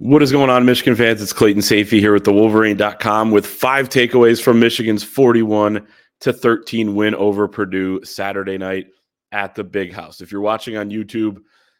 What is going on, Michigan fans? It's Clayton Sayfie here with the Wolverine.com with five takeaways from Michigan's 41 to 13 win over Purdue Saturday night at the Big House. If you're watching on YouTube,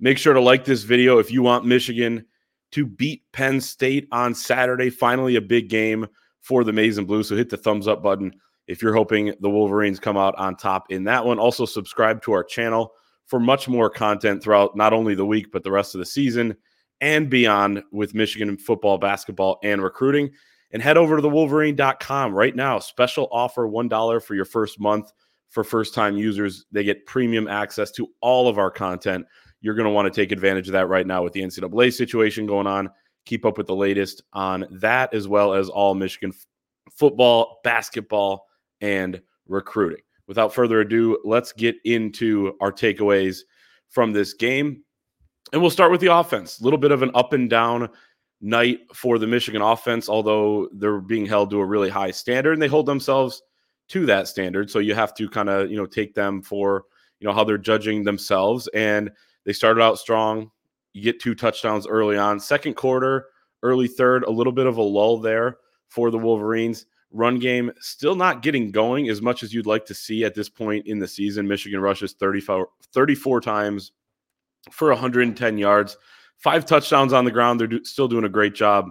make sure to like this video if you want Michigan to beat Penn State on Saturday. Finally, a big game for the Maize and Blue. So hit the thumbs up button if you're hoping the Wolverines come out on top in that one. Also, subscribe to our channel for much more content throughout not only the week, but the rest of the season and beyond with Michigan football, basketball, and recruiting. And head over to the Wolverine.com right now. Special offer $1 for your first month for first time users. They get premium access to all of our content. You're going to want to take advantage of that right now with the NCAA situation going on. Keep up with the latest on that, as well as all Michigan f- football, basketball, and recruiting. Without further ado, let's get into our takeaways from this game. And we'll start with the offense. A little bit of an up and down night for the Michigan offense, although they're being held to a really high standard and they hold themselves to that standard. So you have to kind of, you know, take them for, you know, how they're judging themselves. And they started out strong. You get two touchdowns early on. Second quarter, early third, a little bit of a lull there for the Wolverines. Run game still not getting going as much as you'd like to see at this point in the season. Michigan rushes 34, 34 times for 110 yards, five touchdowns on the ground. They're do, still doing a great job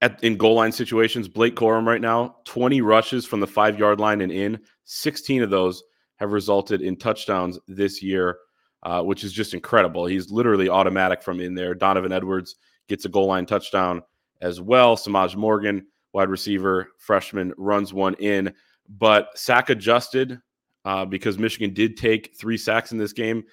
at, in goal line situations. Blake Corum right now, 20 rushes from the five yard line and in. 16 of those have resulted in touchdowns this year, uh, which is just incredible. He's literally automatic from in there. Donovan Edwards gets a goal line touchdown as well. Semaj Morgan, wide receiver, freshman, runs one in. But sack adjusted uh, because Michigan did take three sacks in this game.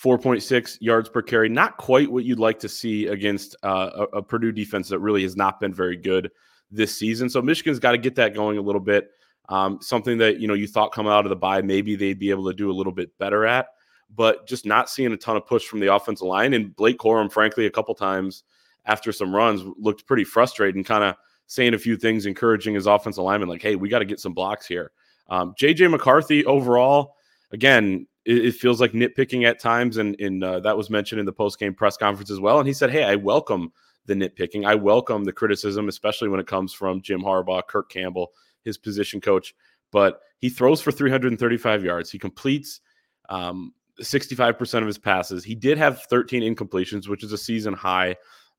4.6 yards per carry. Not quite what you'd like to see against uh, a, a, Purdue defense that really has not been very good this season. So Michigan's got to get that going a little bit. Um, something that you know you thought coming out of the bye maybe they'd be able to do a little bit better at, but just not seeing a ton of push from the offensive line. And Blake Corum, frankly, a couple times after some runs looked pretty frustrated and kind of saying a few things, encouraging his offensive lineman, like, "Hey, we got to get some blocks here." Um, JJ McCarthy overall, again, it, it feels like nitpicking at times, and, uh, that was mentioned in the post game press conference as well. And he said, "Hey, I welcome the nitpicking. I welcome the criticism, especially when it comes from Jim Harbaugh, Kirk Campbell, his position coach. But he throws for 335 yards. He completes um, 65% of his passes. He did have 13 incompletions, which is a season high.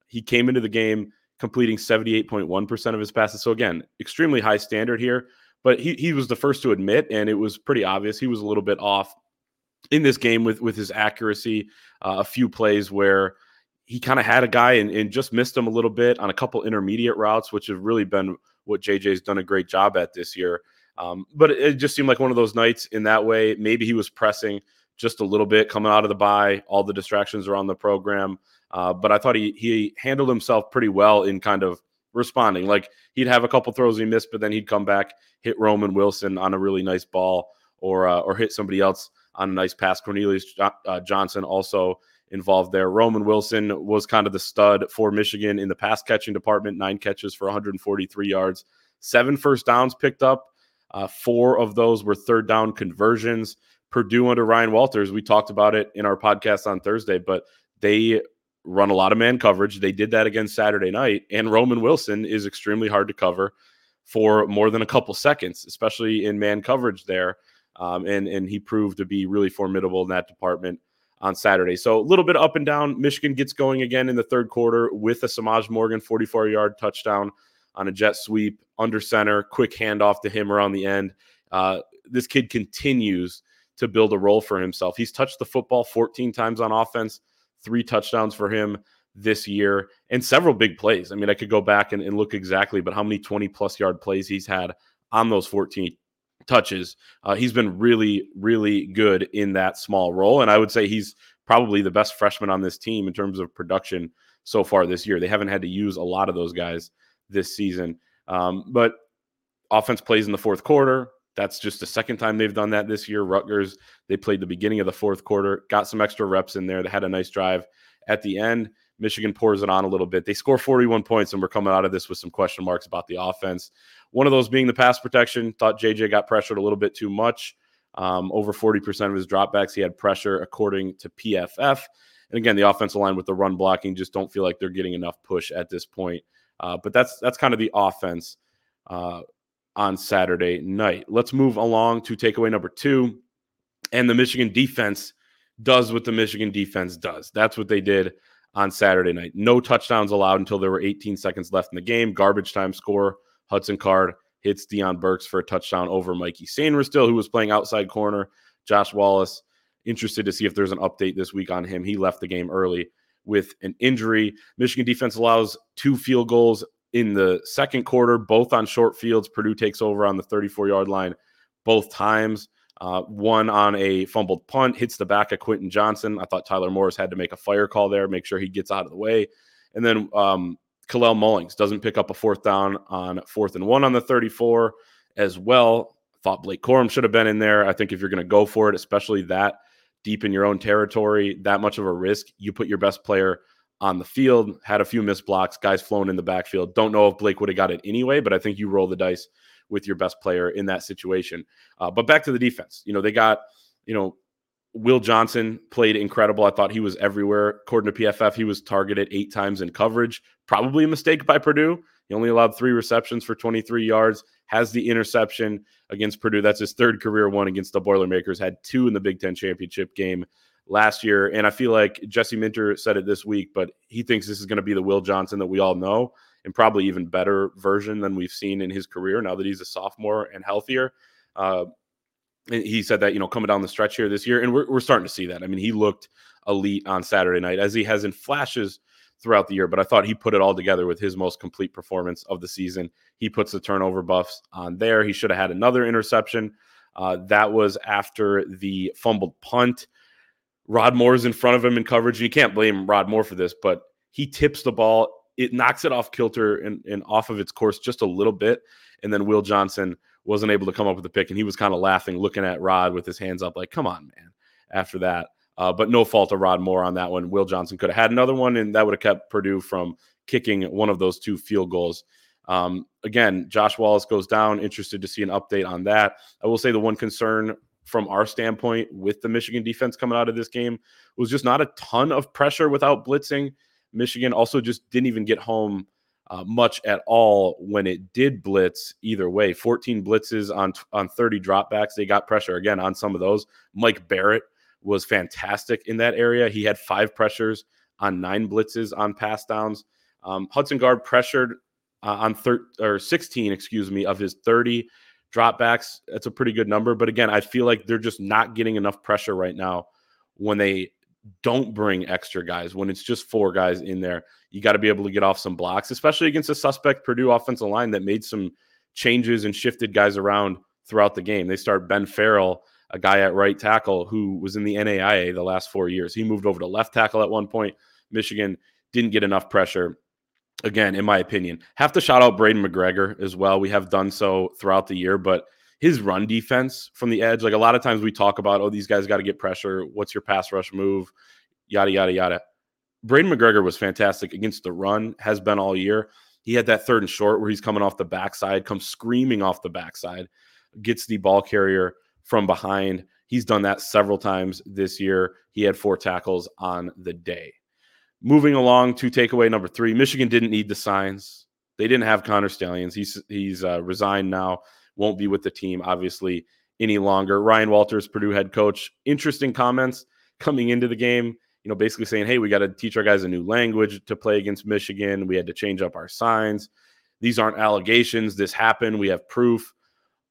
He came into the game completing 78.1% of his passes. So, again, extremely high standard here. But he, he was the first to admit, and it was pretty obvious he was a little bit off in this game with with his accuracy. Uh, a few plays where he kind of had a guy and, and, just missed him a little bit on a couple intermediate routes, which have really been what JJ's done a great job at this year. Um, but it, it just seemed like one of those nights in that way. Maybe he was pressing just a little bit coming out of the bye. All the distractions around the program. Uh, but I thought he he handled himself pretty well in kind of responding. Like he'd have a couple throws he missed, but then he'd come back, hit Roman Wilson on a really nice ball, or uh, or hit somebody else on a nice pass. Cornelius uh, Johnson also involved there. Roman Wilson was kind of the stud for Michigan in the pass catching department, nine catches for 143 yards, seven first downs picked up. Uh, four of those were third down conversions. Purdue under Ryan Walters, we talked about it in our podcast on Thursday, but they run a lot of man coverage. They did that again Saturday night, and Roman Wilson is extremely hard to cover for more than a couple seconds, especially in man coverage there. Um, and and he proved to be really formidable in that department on Saturday. So a little bit up and down. Michigan gets going again in the third quarter with a Semaj Morgan 44 yard touchdown on a jet sweep under center, quick handoff to him around the end. Uh, this kid continues to build a role for himself. He's touched the football 14 times on offense, three touchdowns for him this year, and several big plays. I mean, I could go back and, and look exactly, but how many 20 plus yard plays he's had on those 14 touches. Uh, he's been really, really good in that small role. And I would say he's probably the best freshman on this team in terms of production so far this year. They haven't had to use a lot of those guys this season. Um, but offense plays in the fourth quarter. That's just the second time they've done that this year. Rutgers, they played the beginning of the fourth quarter, got some extra reps in there. They had a nice drive at the end. Michigan pours it on a little bit. They score 41 points, and we're coming out of this with some question marks about the offense. One of those being the pass protection. Thought JJ got pressured a little bit too much. Um, over 40% of his dropbacks, he had pressure, according to PFF. And again, the offensive line with the run blocking just don't feel like they're getting enough push at this point. Uh, but that's that's kind of the offense uh, on Saturday night. Let's move along to takeaway number two. And the Michigan defense does what the Michigan defense does. That's what they did on Saturday night. No touchdowns allowed until there were 18 seconds left in the game. Garbage time score. Hudson Card hits Deion Burks for a touchdown over Mikey Sainristil, who was playing outside corner. Josh Wallace, interested to see if there's an update this week on him. He left the game early with an injury. Michigan defense allows two field goals in the second quarter, both on short fields. Purdue takes over on the 34 yard line both times. Uh, one on a fumbled punt hits the back of Quinten Johnson. I thought Tyler Morris had to make a fire call there, make sure he gets out of the way. And then um, Kalel Mullings doesn't pick up a fourth down on fourth and one on the 34 as well. Thought Blake Corum should have been in there. I think if you're going to go for it, especially that deep in your own territory, that much of a risk, you put your best player on the field, had a few missed blocks, guys flown in the backfield. Don't know if Blake would have got it anyway, but I think you roll the dice with your best player in that situation. Uh, but back to the defense. You know, they got, you know, Will Johnson played incredible. I thought he was everywhere. According to PFF, he was targeted eight times in coverage. Probably a mistake by Purdue. He only allowed three receptions for 23 yards, has the interception against Purdue. That's his third career one against the Boilermakers, had two in the Big Ten championship game last year. And I feel like Jesse Minter said it this week, but he thinks this is going to be the Will Johnson that we all know and probably even better version than we've seen in his career now that he's a sophomore and healthier. Uh, he said that, you know, coming down the stretch here this year, and we're, we're starting to see that. I mean, he looked elite on Saturday night as he has in flashes throughout the year, but I thought he put it all together with his most complete performance of the season. He puts the turnover buffs on there. He should have had another interception. Uh, that was after the fumbled punt. Rod Moore's in front of him in coverage. You can't blame Rod Moore for this, but he tips the ball. It knocks it off kilter and, and off of its course just a little bit. And then Will Johnson wasn't able to come up with the pick. And he was kind of laughing, looking at Rod with his hands up, like, come on, man, after that. Uh, but no fault of Rod Moore on that one. Will Johnson could have had another one, and that would have kept Purdue from kicking one of those two field goals. Um, again, Josh Wallace goes down. Interested to see an update on that. I will say the one concern from our standpoint with the Michigan defense coming out of this game was just not a ton of pressure without blitzing. Michigan also just didn't even get home uh, much at all when it did blitz either way. 14 blitzes on on 30 dropbacks. They got pressure again on some of those. Mike Barrett was fantastic in that area. He had five pressures on nine blitzes on pass downs. Um, Hudson Card pressured uh, on thir- or 16, excuse me, of his 30 dropbacks. That's a pretty good number. But again, I feel like they're just not getting enough pressure right now when they don't bring extra guys. When it's just four guys in there, you got to be able to get off some blocks, especially against a suspect Purdue offensive line that made some changes and shifted guys around throughout the game. They start Ben Farrell, a guy at right tackle who was in the NAIA the last four years. He moved over to left tackle at one point. Michigan didn't get enough pressure again, in my opinion. Have to shout out Braiden McGregor as well. We have done so throughout the year, but his run defense from the edge, like a lot of times we talk about, oh, these guys got to get pressure. What's your pass rush move? Yada, yada, yada. Braiden McGregor was fantastic against the run, has been all year. He had that third and short where he's coming off the backside, comes screaming off the backside, gets the ball carrier from behind. He's done that several times this year. He had four tackles on the day. Moving along to takeaway number three, Michigan didn't need the signs. They didn't have Connor Stalions. He's he's uh, resigned now. Won't be with the team obviously any longer. Ryan Walters, Purdue head coach. Interesting comments coming into the game. You know, basically saying, "Hey, we got to teach our guys a new language to play against Michigan. We had to change up our signs. These aren't allegations. This happened. We have proof."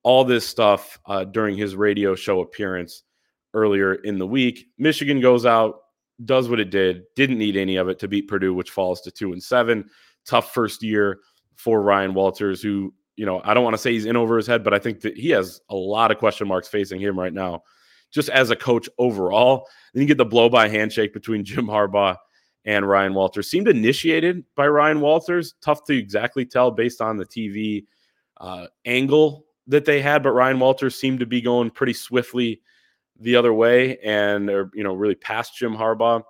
All this stuff uh, during his radio show appearance earlier in the week. Michigan goes out, does what it did, didn't need any of it to beat Purdue, which falls to two and seven. Tough first year for Ryan Walters, who, you know, I don't want to say he's in over his head, but I think that he has a lot of question marks facing him right now, just as a coach overall. Then you get the blow by handshake between Jim Harbaugh and Ryan Walters. Seemed initiated by Ryan Walters. Tough to exactly tell based on the TV uh, angle that they had, but Ryan Walters seemed to be going pretty swiftly the other way and, or, you know, really past Jim Harbaugh.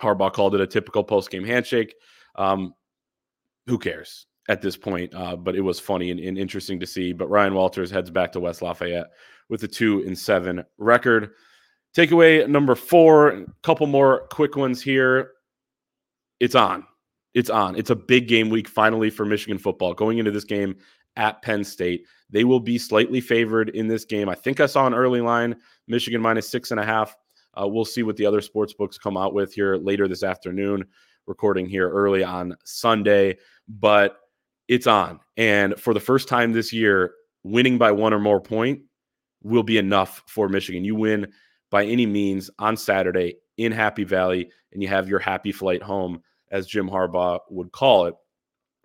Harbaugh called it a typical post game handshake. Um, who cares at this point? Uh, but it was funny and, and interesting to see. But Ryan Walters heads back to West Lafayette with a two and seven record. Takeaway number four, a couple more quick ones here. It's on. It's on. It's a big game week finally for Michigan football. Going into this game at Penn State, they will be slightly favored in this game. I think I saw an early line, Michigan minus six and a half. Uh, we'll see what the other sports books come out with here later this afternoon. Recording here early on Sunday, but it's on. And for the first time this year, winning by one or more point will be enough for Michigan. You win by any means on Saturday in Happy Valley, and you have your happy flight home, as Jim Harbaugh would call it.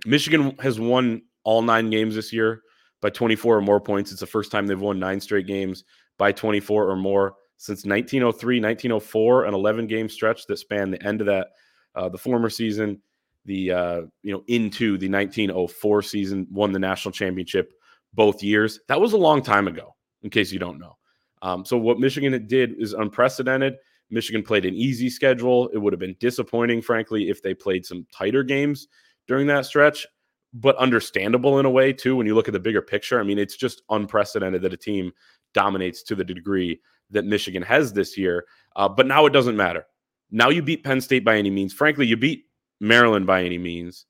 Michigan has won all nine games this year by 24 or more points. It's the first time they've won nine straight games by 24 or more since 1903, 1904, an 11 game stretch that spanned the end of that, uh, the former season, the uh, you know into the 1904 season, won the national championship both years. That was a long time ago, in case you don't know. Um, so what Michigan did is unprecedented. Michigan played an easy schedule. It would have been disappointing, frankly, if they played some tighter games during that stretch, but understandable in a way, too, when you look at the bigger picture. I mean, it's just unprecedented that a team dominates to the degree that Michigan has this year. Uh, but now it doesn't matter. Now you beat Penn State by any means. Frankly, you beat Maryland by any means.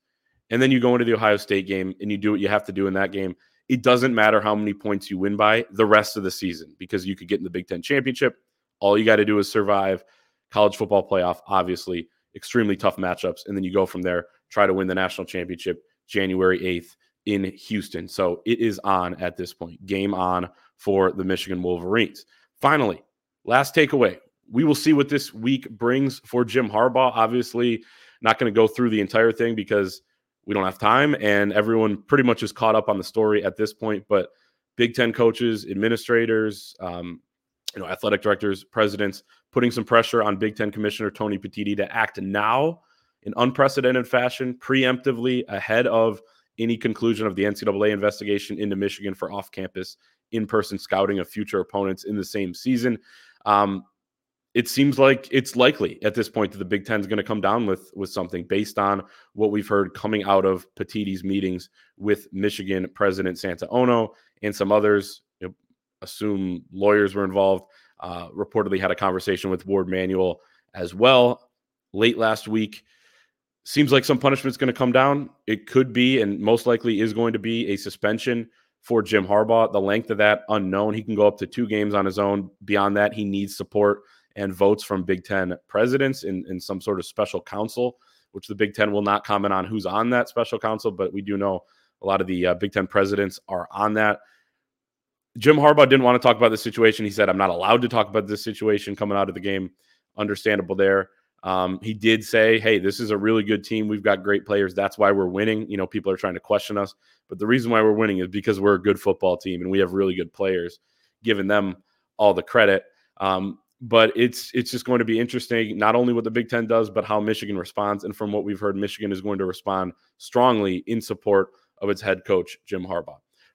And then you go into the Ohio State game and you do what you have to do in that game. It doesn't matter how many points you win by the rest of the season because you could get in the Big Ten championship all you got to do is survive. College football playoff, obviously, extremely tough matchups. And then you go from there, try to win the national championship January 8th in Houston. So it is on at this point. Game on for the Michigan Wolverines. Finally, last takeaway. We will see what this week brings for Jim Harbaugh. Obviously, not going to go through the entire thing because we don't have time and everyone pretty much is caught up on the story at this point. But Big Ten coaches, administrators, um, you know, athletic directors, presidents, putting some pressure on Big Ten Commissioner Tony Petitti to act now in unprecedented fashion, preemptively ahead of any conclusion of the NCAA investigation into Michigan for off campus in person scouting of future opponents in the same season. Um, it seems like it's likely at this point that the Big Ten is going to come down with with something based on what we've heard coming out of Petitti's meetings with Michigan President Santa Ono and some others assume lawyers were involved. Uh, reportedly had a conversation with Ward Manuel as well late last week. Seems like some punishment's going to come down. It could be, and most likely is going to be, a suspension for Jim Harbaugh. The length of that unknown. He can go up to two games on his own. Beyond that, he needs support and votes from Big Ten presidents in, in some sort of special council, which the Big Ten will not comment on who's on that special council, but we do know a lot of the uh, Big Ten presidents are on that. Jim Harbaugh didn't want to talk about the situation. He said, I'm not allowed to talk about this situation coming out of the game. Understandable there. Um, he did say, Hey, this is a really good team. We've got great players. That's why we're winning. You know, people are trying to question us, but the reason why we're winning is because we're a good football team and we have really good players, giving them all the credit. Um, but it's it's just going to be interesting, not only what the Big Ten does, but how Michigan responds. And from what we've heard, Michigan is going to respond strongly in support of its head coach, Jim Harbaugh.